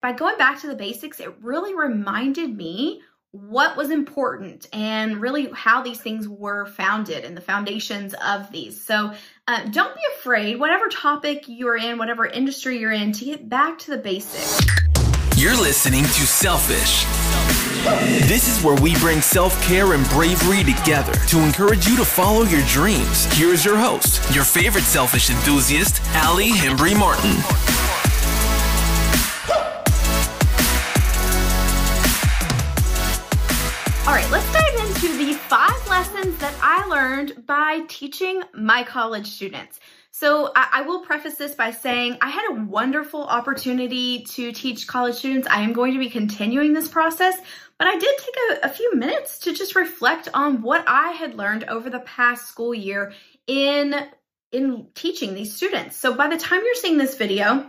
by going back to the basics, it really reminded me what was important and really how these things were founded and the foundations of these. So uh, don't be afraid, whatever topic you're in, whatever industry you're in, to get back to the basics. You're listening to Selfish. This is where we bring self care and bravery together to encourage you to follow your dreams. Here is your host, your favorite selfish enthusiast, Allie Hembry Martin. All right, let's dive into the five lessons that I learned by teaching my college students. So I, will preface this by saying I had a wonderful opportunity to teach college students. I am going to be continuing this process, but I did take a, a few minutes to just reflect on what I had learned over the past school year in in teaching these students. So by the time you're seeing this video,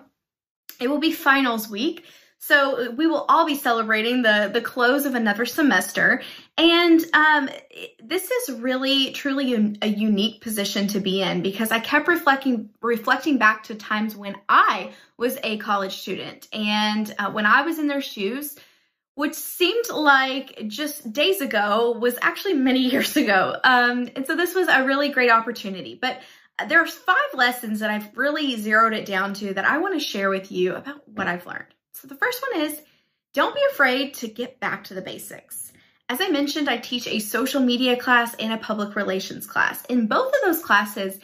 it will be finals week. So we will all be celebrating the, the close of another semester. And um, this is really, truly un- a unique position to be in because I kept reflecting, reflecting back to times when I was a college student and uh, when I was in their shoes, which seemed like just days ago was actually many years ago. Um, and so this was a really great opportunity. But there's five lessons that I've really zeroed it down to that I want to share with you about what I've learned. So the first one is don't be afraid to get back to the basics. As I mentioned, I teach a social media class and a public relations class. In both of those classes,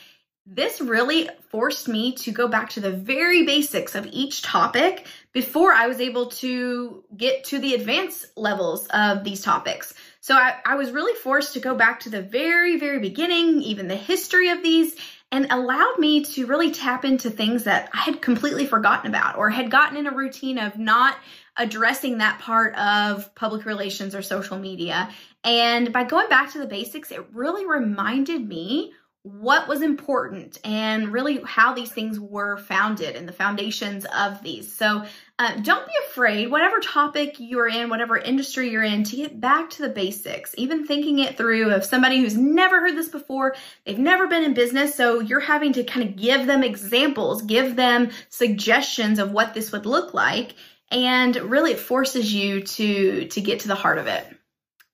this really forced me to go back to the very basics of each topic before I was able to get to the advanced levels of these topics. So I, I, was really forced to go back to the very, very beginning, even the history of these, and allowed me to really tap into things that I had completely forgotten about or had gotten in a routine of not addressing that part of public relations or social media. And by going back to the basics, it really reminded me what was important and really how these things were founded and the foundations of these. So uh, don't be afraid, whatever topic you're in, whatever industry you're in, to get back to the basics, even thinking it through of somebody who's never heard this before, they've never been in business. So you're having to kind of give them examples, give them suggestions of what this would look like. And really it forces you to, to get to the heart of it.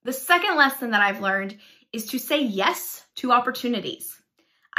The second lesson that I've learned is to say yes to opportunities.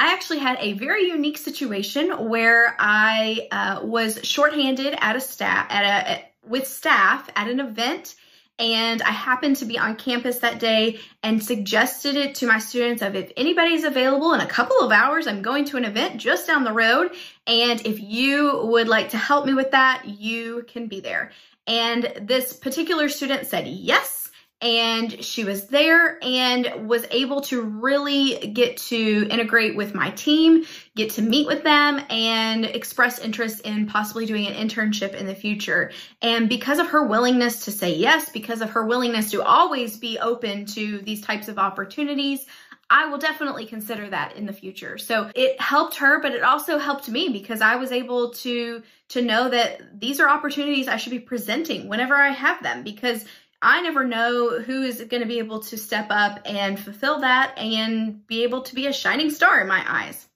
I actually had a very unique situation where I uh, was shorthanded at a staff at a with staff at an event and I happened to be on campus that day and suggested it to my students of if anybody's available in a couple of hours, I'm going to an event just down the road. And if you would like to help me with that, you can be there. And this particular student said yes and she was there and was able to really get to integrate with my team, get to meet with them, and express interest in possibly doing an internship in the future. And because of her willingness to say yes, because of her willingness to always be open to these types of opportunities, I will definitely consider that in the future. So it helped her, but it also helped me because I was able to to know that these are opportunities I should be presenting whenever I have them because I never know who is going to be able to step up and fulfill that and be able to be a shining star in my eyes.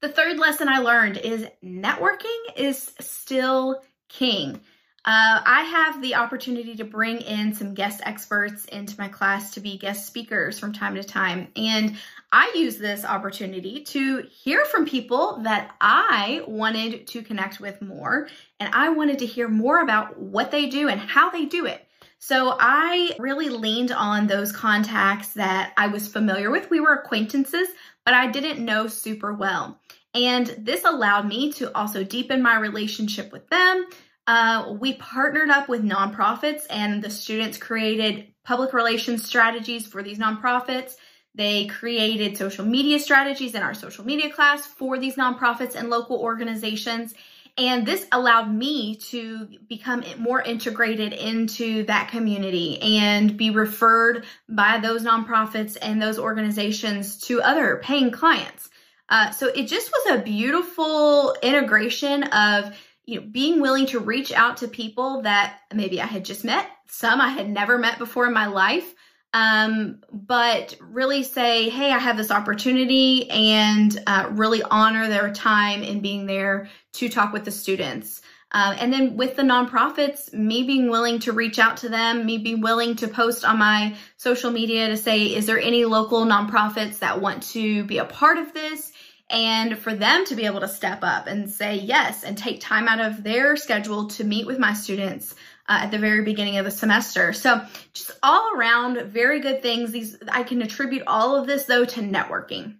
The third lesson I learned is networking is still king. Uh, I have the opportunity to bring in some guest experts into my class to be guest speakers from time to time. And I use this opportunity to hear from people that I wanted to connect with more. And I wanted to hear more about what they do and how they do it. So I really leaned on those contacts that I was familiar with. We were acquaintances, but I didn't know super well. And this allowed me to also deepen my relationship with them. Uh, we partnered up with nonprofits, and the students created public relations strategies for these nonprofits. They created social media strategies in our social media class for these nonprofits and local organizations. And this allowed me to become more integrated into that community and be referred by those nonprofits and those organizations to other paying clients. Uh, so it just was a beautiful integration of you know being willing to reach out to people that maybe I had just met, some I had never met before in my life, um, but really say, hey, I have this opportunity and uh, really honor their time in being there to talk with the students. Um, and then with the nonprofits, me being willing to reach out to them, me being willing to post on my social media to say, is there any local nonprofits that want to be a part of this? And for them to be able to step up and say yes and take time out of their schedule to meet with my students uh, at the very beginning of the semester. So just all around very good things. These I can attribute all of this though to networking.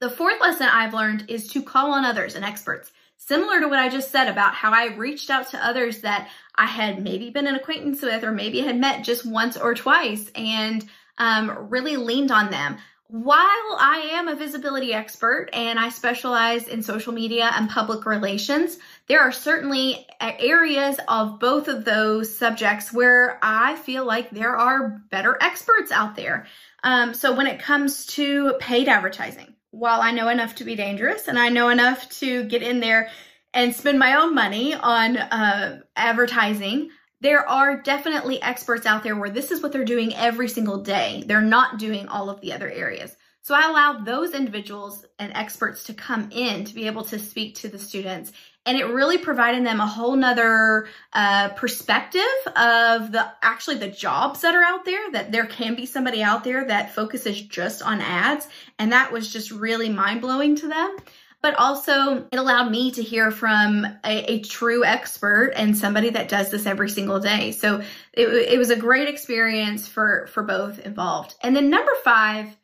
The fourth lesson I've learned is to call on others and experts. Similar to what I just said about how I reached out to others that I had maybe been an acquaintance with or maybe had met just once or twice and um, really leaned on them. While I am a visibility expert and I specialize in social media and public relations, there are certainly areas of both of those subjects where I feel like there are better experts out there. Um, so when it comes to paid advertising, while I know enough to be dangerous and I know enough to get in there and spend my own money on uh, advertising, there are definitely experts out there where this is what they're doing every single day. They're not doing all of the other areas. So I allowed those individuals and experts to come in to be able to speak to the students. And it really provided them a whole nother uh, perspective of the actually the jobs that are out there, that there can be somebody out there that focuses just on ads. And that was just really mind blowing to them but also it allowed me to hear from a, a, true expert and somebody that does this every single day. So it, it was a great experience for, for both involved. And then number five,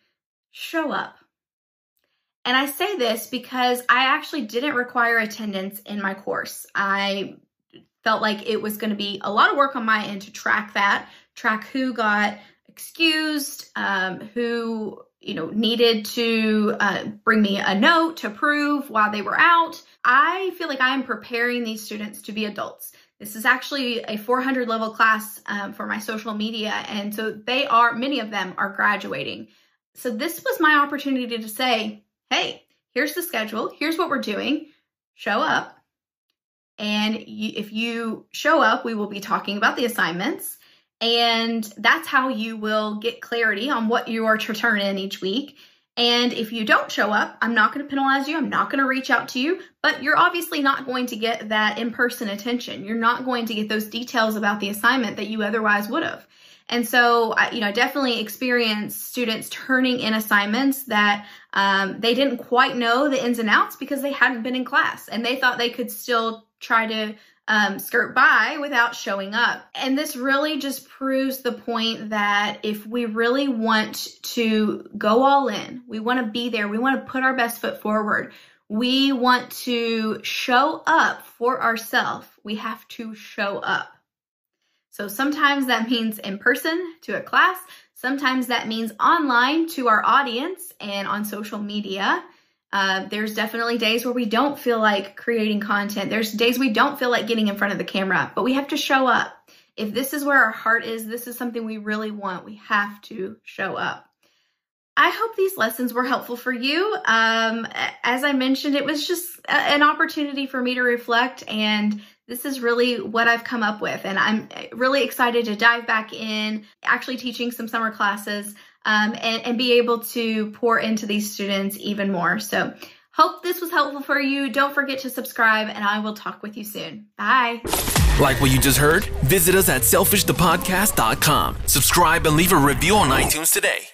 show up. And I say this because I actually didn't require attendance in my course. I felt like it was going to be a lot of work on my end to track that, track who got excused, um, who you know, needed to uh, bring me a note to prove while they were out. I feel like I am preparing these students to be adults. This is actually a 400 level class um, for my social media. And so they are, many of them are graduating. So this was my opportunity to say, hey, here's the schedule. Here's what we're doing. Show up. And you, if you show up, we will be talking about the assignments. And that's how you will get clarity on what you are to turn in each week. And if you don't show up, I'm not going to penalize you. I'm not going to reach out to you, but you're obviously not going to get that in person attention. You're not going to get those details about the assignment that you otherwise would have. And so, you know, I definitely experienced students turning in assignments that um, they didn't quite know the ins and outs because they hadn't been in class and they thought they could still try to um, skirt by without showing up. And this really just proves the point that if we really want to go all in, we want to be there, we want to put our best foot forward, we want to show up for ourselves, we have to show up. So sometimes that means in person to a class, sometimes that means online to our audience and on social media. Uh, there's definitely days where we don't feel like creating content. There's days we don't feel like getting in front of the camera, but we have to show up. If this is where our heart is, this is something we really want, we have to show up. I hope these lessons were helpful for you. Um, as I mentioned, it was just a, an opportunity for me to reflect, and this is really what I've come up with. And I'm really excited to dive back in, actually teaching some summer classes um, and, and be able to pour into these students even more. So hope this was helpful for you. Don't forget to subscribe and I will talk with you soon. Bye. Like what you just heard? Visit us at selfishthepodcast.com. Subscribe and leave a review on iTunes today.